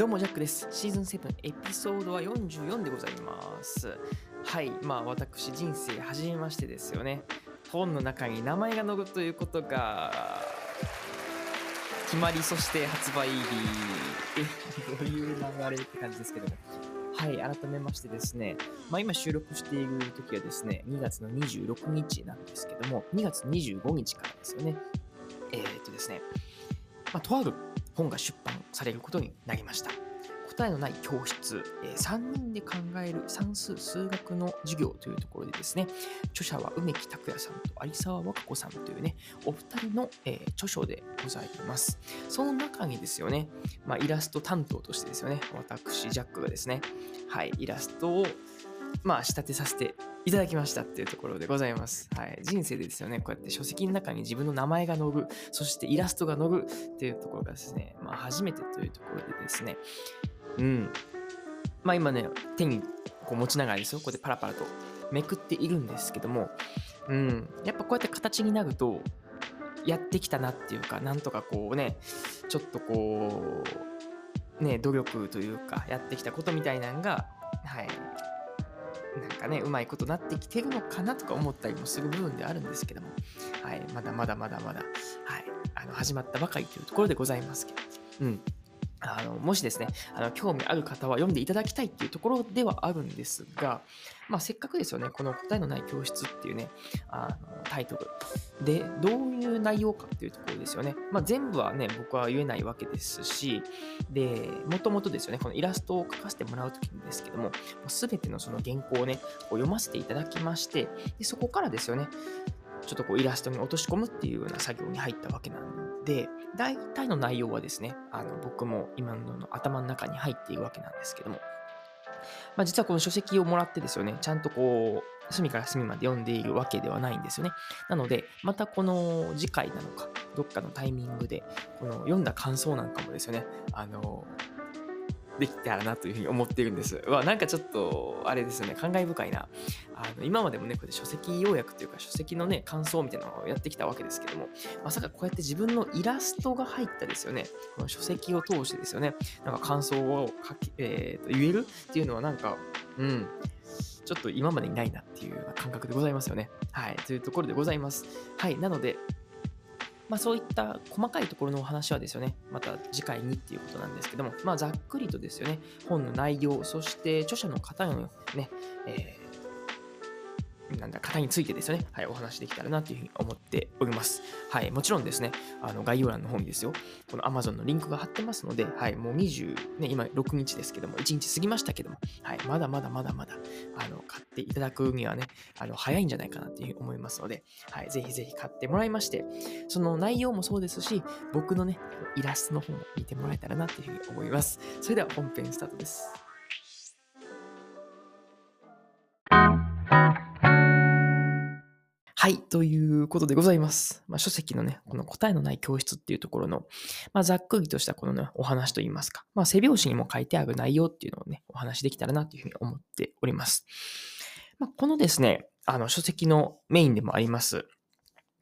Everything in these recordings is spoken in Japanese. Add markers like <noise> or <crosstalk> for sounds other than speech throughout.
どうもジャックです。シーズン7エピソードは44でございます。はい、まあ私人生初めましてですよね。本の中に名前が載るということが決まり、そして発売日。え <laughs> どういう流れって感じですけども。はい、改めましてですね、まあ今収録している時はですね、2月の26日なんですけども、2月25日からですよね。えー、っとですね、まあとある本が出版されることになりました。答えのない教室、え3人で考える算数数学の授業というところでですね、著者は梅木拓也さんと有沢和歌子さんというね、お二人の、え著書でございます。その中にですよね、まあ、イラスト担当としてですよね、私、ジャックがですね、はい、イラストを、まあ、仕立てさせていただきましたっていうところでございます。はい、人生でですよね、こうやって書籍の中に自分の名前が載る、そしてイラストが載るっていうところがですね、まあ、初めてというところでですね、うん。まあ今ね、手にこう持ちながらですよ、こうやってパラパラとめくっているんですけども、うん。やっぱこうやって形になると、やってきたなっていうか、なんとかこうね、ちょっとこう、ね、努力というか、やってきたことみたいなのが、はい。なんかね、うまいことなってきてるのかなとか思ったりもする部分ではあるんですけども、はい。まだまだまだまだ、はい。あの、始まったばかりというところでございますけど、うん。あのもしですねあの、興味ある方は読んでいただきたいっていうところではあるんですが、まあ、せっかくですよね、この答えのない教室っていうね、あのタイトルで、どういう内容かっていうところですよね。まあ、全部はね、僕は言えないわけですし、で、もともとですよね、このイラストを描かせてもらうときですけども、すべてのその原稿をね、こう読ませていただきまして、でそこからですよね、ちょっとこうイラストに落とし込むっていうような作業に入ったわけなので、大体の内容はですね、あの僕も今の頭の中に入っているわけなんですけども、まあ、実はこの書籍をもらってですよね、ちゃんとこう、隅から隅まで読んでいるわけではないんですよね。なので、またこの次回なのか、どっかのタイミングで、この読んだ感想なんかもですよね、あの、できたらなというふうに思っているんです。わ、なんかちょっと、あれですよね、感慨深いな。あの今までもね、こうやって書籍要約というか、書籍のね、感想みたいなのをやってきたわけですけども、まさかこうやって自分のイラストが入ったですよね、この書籍を通してですよね、なんか感想を書き、えーと言えるっていうのはなんか、うん、ちょっと今までにないなっていうような感覚でございますよね。はい、というところでございます。はい、なので、まあ、そういった細かいところのお話はですよね、また次回にっていうことなんですけども、まあ、ざっくりとですよね、本の内容、そして著者の方のね、えーなんだ、方についてですよね、はい、お話できたらなというふうに思っております。はい、もちろんですね、あの概要欄の方にですよ、この Amazon のリンクが貼ってますので、はい、もう20、ね、今6日ですけども、1日過ぎましたけども、はい、まだまだまだまだ、あの、買っていただくにはね、あの、早いんじゃないかなというふうに思いますので、はい、ぜひぜひ買ってもらいまして、その内容もそうですし、僕のね、イラストの方も見てもらえたらなというふうに思います。それでは本編スタートです。はい。ということでございます。まあ、書籍のね、この答えのない教室っていうところの、まあ、ざっくりとしたこのね、お話といいますか、まあ、背表紙にも書いてある内容っていうのをね、お話できたらなというふうに思っております。まあ、このですね、あの、書籍のメインでもあります、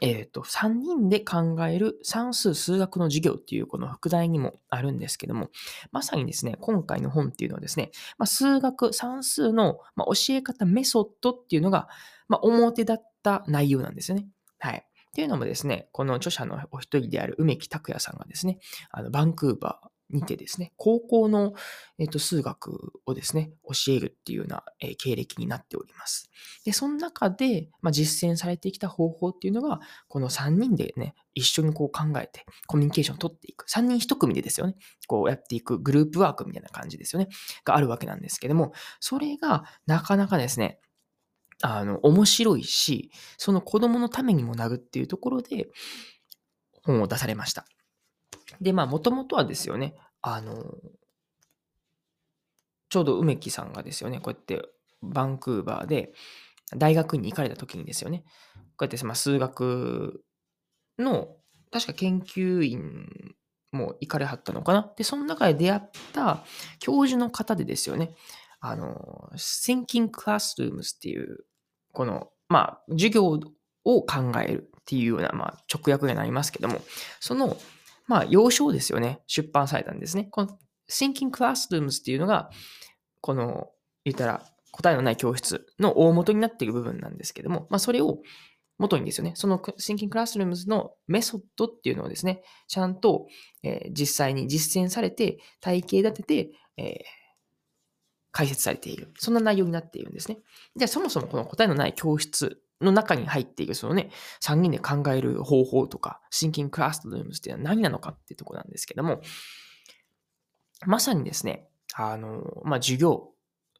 えっ、と、3人で考える算数数学の授業っていうこの副題にもあるんですけども、まさにですね、今回の本っていうのはですね、まあ、数学、算数の、教え方、メソッドっていうのが、まあ、表だった内容なんですよね。はい。っていうのもですね、この著者のお一人である梅木拓也さんがですね、あのバンクーバーにてですね、高校の、えっと数学をですね、教えるっていうような、えー経歴になっております。で、その中で、まあ、実践されてきた方法っていうのが、この3人でね、一緒にこう考えて、コミュニケーションを取っていく。3人1組でですよね、こうやっていくグループワークみたいな感じですよね、があるわけなんですけども、それがなかなかですね、あの、面白いし、その子供のためにもなるっていうところで、本を出されました。で、まあ、もともとはですよね、あの、ちょうど梅木さんがですよね、こうやってバンクーバーで大学に行かれた時にですよね、こうやってまあ数学の、確か研究員も行かれはったのかな。で、その中で出会った教授の方でですよね、あの、Thinking Classrooms っていう、この、まあ、授業を考えるっていうような、まあ、直訳になりますけども、その、まあ、要書ですよね、出版されたんですね。この Thinking Classrooms っていうのが、この、言ったら、答えのない教室の大元になっている部分なんですけども、まあ、それを元にですよね、その Thinking Classrooms のメソッドっていうのをですね、ちゃんと、えー、実際に実践されて、体系立てて、えー、解説されている。そんな内容になっているんですね。じゃあそもそもこの答えのない教室の中に入っている、そのね、3人で考える方法とか、Thinking Classrooms っていうのは何なのかっていうとこなんですけども、まさにですね、あの、まあ、授業、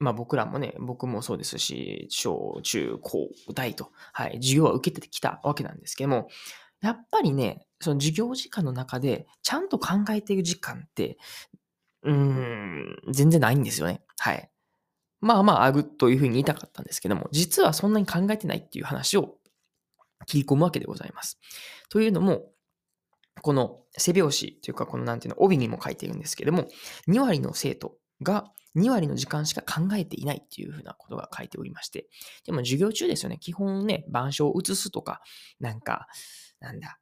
まあ僕らもね、僕もそうですし、小、中、高、大と、はい、授業は受けてきたわけなんですけども、やっぱりね、その授業時間の中で、ちゃんと考えている時間って、うーん、全然ないんですよね。はい。まあまあ、あるというふうに言いたかったんですけども、実はそんなに考えてないっていう話を切り込むわけでございます。というのも、この背拍子というか、このなんていうの、帯にも書いているんですけども、2割の生徒が2割の時間しか考えていないっていうふうなことが書いておりまして、でも授業中ですよね、基本ね、板書を写すとか、なんか、なんだ、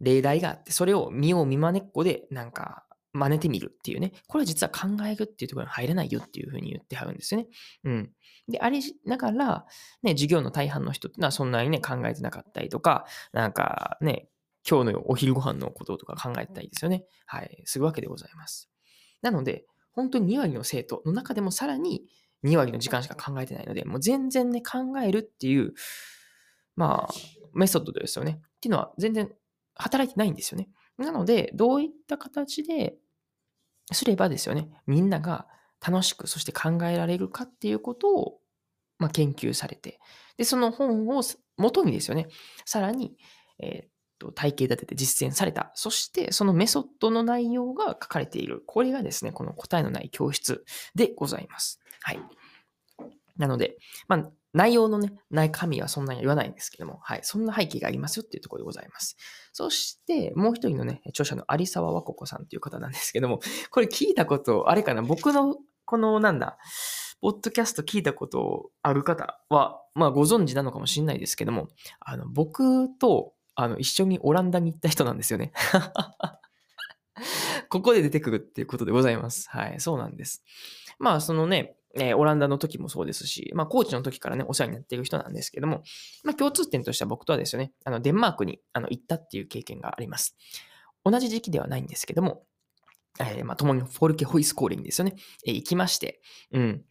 例題があって、それを見よう見まねっこで、なんか、真似てみるっていうね。これは実は考えるっていうところに入らないよっていうふうに言ってはるんですよね。うん。で、あれながら、ね、授業の大半の人っていうのはそんなにね、考えてなかったりとか、なんかね、今日のお昼ご飯のこととか考えたいですよね。はい、するわけでございます。なので、本当に2割の生徒の中でもさらに2割の時間しか考えてないので、もう全然ね、考えるっていう、まあ、メソッドですよね。っていうのは全然働いてないんですよね。なので、どういった形ですればですよね、みんなが楽しく、そして考えられるかっていうことを、まあ、研究されて、で、その本を元にですよね、さらに、えー、と体系立てて実践された。そしてそのメソッドの内容が書かれている。これがですね、この答えのない教室でございます。はい。なので、まあ、内容のね、中身はそんなに言わないんですけども、はい。そんな背景がありますよっていうところでございます。そして、もう一人のね、著者の有沢和子子さんという方なんですけども、<laughs> これ聞いたこと、あれかな？僕の、この、なんだ、ポッドキャスト聞いたことある方は、まあご存知なのかもしれないですけども、あの、僕とあの、一緒にオランダに行った人なんですよね。<laughs> ここで出てくるっていうことでございます。はい、そうなんです。まあ、そのね、えー、オランダの時もそうですし、まあ、コーチの時からね、お世話になっている人なんですけども、まあ、共通点としては僕とはですよね、あの、デンマークにあの行ったっていう経験があります。同じ時期ではないんですけども、えー、まあ、共にフォルケホイスコーリングですよね、えー、行きまして、うん。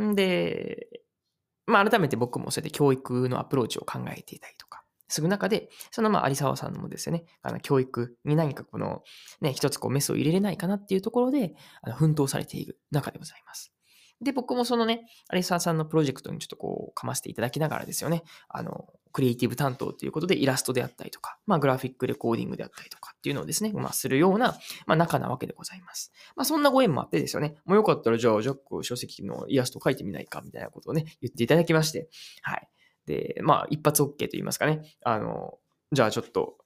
んで、まあ、改めて僕もそうやって教育のアプローチを考えていたりとか、する中で、そのまあ、有沢さんもですよね、あの、教育に何かこの、ね、一つこうメスを入れれないかなっていうところで、あの奮闘されている中でございます。で、僕もそのね、有沢さんのプロジェクトにちょっとこう、かませていただきながらですよね、あの、クリエイティブ担当ということでイラストであったりとか、まあ、グラフィックレコーディングであったりとかっていうのをですね、まあ、するような、まあ、仲なわけでございます。まあ、そんなご縁もあってですよね、もうよかったら、じゃあ、ジャック書籍のイラスト描いてみないか、みたいなことをね、言っていただきまして、はい。で、まあ、一発 OK と言いますかね、あの、じゃあちょっと、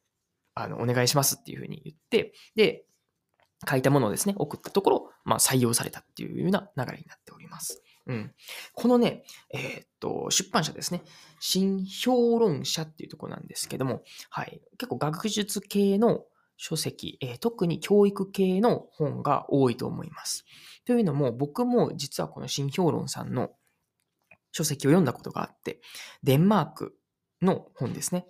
あの、お願いしますっていうふうに言って、で、書いたものをですね、送ったところ、まあ、採用されたっていうような流れになっております。うん。このね、えー、っと、出版社ですね、新評論者っていうところなんですけども、はい。結構学術系の書籍、えー、特に教育系の本が多いと思います。というのも、僕も実はこの新評論さんの書籍を読んだことがあって、デンマークの本ですね。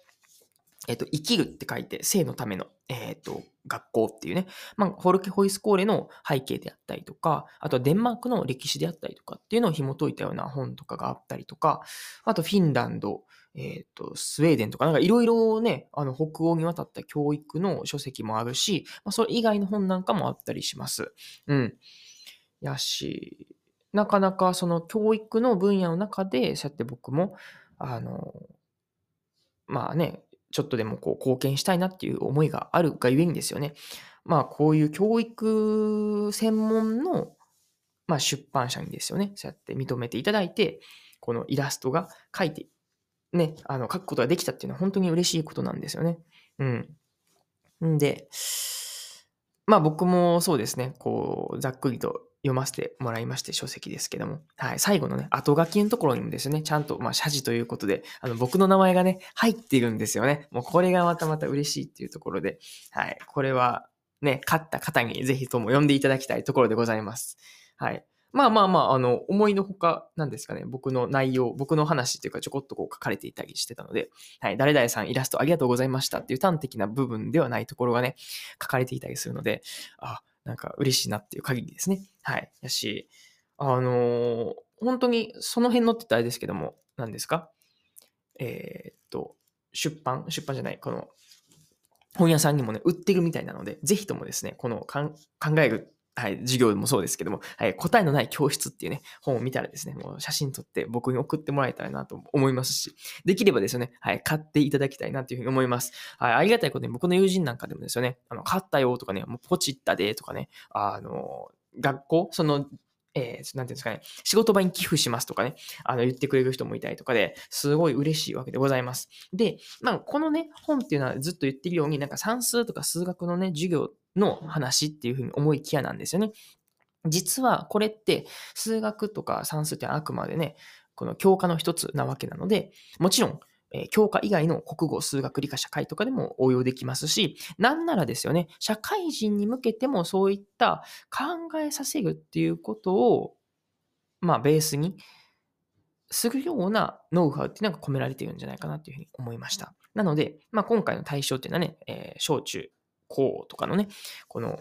えっ、と、生きるって書いて、生のための、えっ、と、学校っていうね、まあ、ホルケ・ホイスコーレの背景であったりとか、あとはデンマークの歴史であったりとかっていうのを紐解いたような本とかがあったりとか、あとフィンランド、えっ、と、スウェーデンとか、なんかいろいろね、あの、北欧に渡った教育の書籍もあるし、まあ、それ以外の本なんかもあったりします。うん。やし、なかなかその教育の分野の中で、そうやって僕も、あの、まあね、ちょっとでもこう貢献したいなっていう思いがあるがゆえにですよね。まあこういう教育専門の、まあ、出版社にですよね、そうやって認めていただいて、このイラストが書いて、ね、あの書くことができたっていうのは本当に嬉しいことなんですよね。うん。んで、まあ僕もそうですね、こう、ざっくりと読ませてもらいまして、書籍ですけども。はい。最後のね、後書きのところにもですね、ちゃんと、まあ、謝辞ということで、あの、僕の名前がね、入っているんですよね。もうこれがまたまた嬉しいっていうところで、はい。これは、ね、勝った方にぜひとも読んでいただきたいところでございます。はい。まあまあまあ、あの、思いのほか、なんですかね、僕の内容、僕の話っていうかちょこっとこう書かれていたりしてたので、はい、誰々さんイラストありがとうございました。っていう端的な部分ではないところがね、書かれていたりするので、あ、なんか嬉しいなっていう限りですね。はい。やし、あのー、本当にその辺のって言ったらあれですけども、何ですか？えー、っと、出版？出版じゃない、この、本屋さんにもね、売ってるみたいなので、ぜひともですね、この考えるはい、授業もそうですけども、はい、答えのない教室っていうね、本を見たらですね、もう写真撮って僕に送ってもらえたらなと思いますし、できればですよね、はい、買っていただきたいなというふうに思います。はい、ありがたいことに僕の友人なんかでもですよね、あの、買ったよとかね、もうポチったでとかね、あの、学校、そのえー、なんていうんですかね、仕事場に寄付しますとかね、あの、言ってくれる人もいたりとかで、すごい嬉しいわけでございます。で、まあ、このね、本っていうのはずっと言ってるように、なんか算数とか数学のね、授業の話っていうふうに思いきやなんですよね。実はこれって数学とか算数ってあくまでね、この教科の一つなわけなので、もちろんえ教科以外の国語、数学、理科、社会とかでも応用できますし、なんならですよね、社会人に向けてもそういった考えさせるっていうことを、まあ、ベースにするようなノウハウっていうのが込められているんじゃないかなというふうに思いました。なので、まあ、今回の対象っていうのはね、えー、小中高とかのね、この、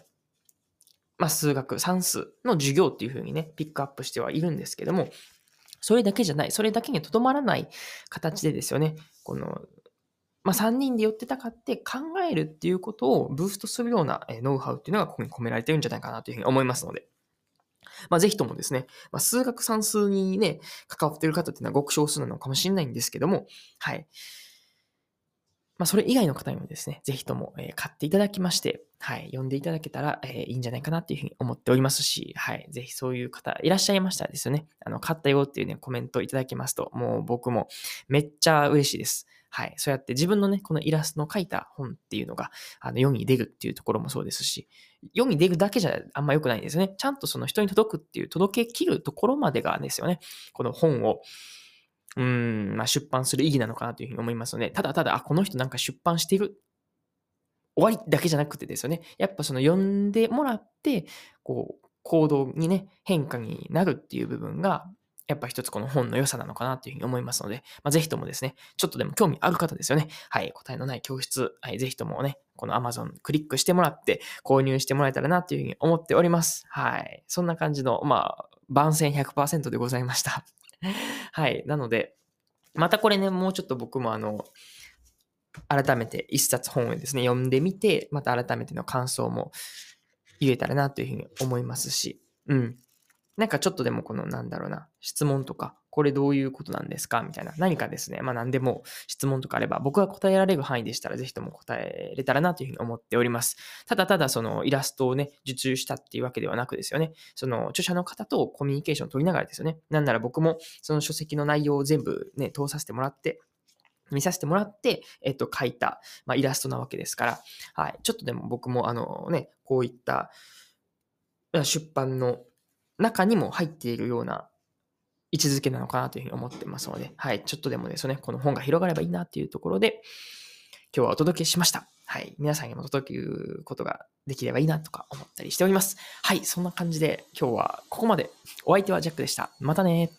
まあ、数学、算数の授業っていうふうにね、ピックアップしてはいるんですけども、それだけじゃない、それだけにとどまらない形でですよね、この、まあ、3人で寄ってたかって考えるっていうことをブーストするようなノウハウっていうのがここに込められてるんじゃないかなというふうに思いますので、まあ、ぜひともですね、まあ、数学算数にね、関わっている方っていうのはごく少数なのかもしれないんですけども、はい。まあ、それ以外の方にもですね、ぜひとも、え買っていただきまして、はい、読んでいただけたら、えいいんじゃないかなっていうふうに思っておりますし、はい、ぜひそういう方いらっしゃいましたらですよね、あの、買ったよっていうね、コメントいただきますと、もう僕もめっちゃ嬉しいです。はい。そうやって自分のね、このイラストの描いた本っていうのが、あの、世に出るっていうところもそうですし、世に出るだけじゃあんま良くないんですよね。ちゃんとその人に届くっていう、届けきるところまでがですよね。この本を、うん、まあ、出版する意義なのかなというふうに思いますので、ただただ、あ、この人なんか出版してる。終わりだけじゃなくてですよね。やっぱその読んでもらって、こう、行動にね、変化になるっていう部分が、やっぱ一つこの本の良さなのかなというふうに思いますので、まあ、ぜひともですね、ちょっとでも興味ある方ですよね。はい、答えのない教室、はい、ぜひともね、この Amazon クリックしてもらって購入してもらえたらなというふうに思っております。はい。そんな感じの、まあ、番宣100%でございました。<laughs> はい。なので、またこれね、もうちょっと僕もあの、改めて一冊本をですね、読んでみて、また改めての感想も言えたらなというふうに思いますし、うん。なんかちょっとでもこのなんだろうな、質問とか、これどういうことなんですか？みたいな。何かですね、まあ何でも質問とかあれば、僕が答えられる範囲でしたら、ぜひとも答えれたらなというふうに思っております。ただただそのイラストをね、受注したっていうわけではなくですよね。その著者の方とコミュニケーションを取りながらですよね。なんなら僕もその書籍の内容を全部ね、通させてもらって、見させてもらって、えっと、書いた、まあ、イラストなわけですから、はい。ちょっとでも僕も、あのね、こういった出版の中にも入っているような位置づけなのかなというふうに思ってますので、はい、ちょっとでもですね、この本が広がればいいなというところで、今日はお届けしました。はい、皆さんにも届けることができればいいなとか思ったりしております。はい、そんな感じで今日はここまで。お相手はジャックでした。またね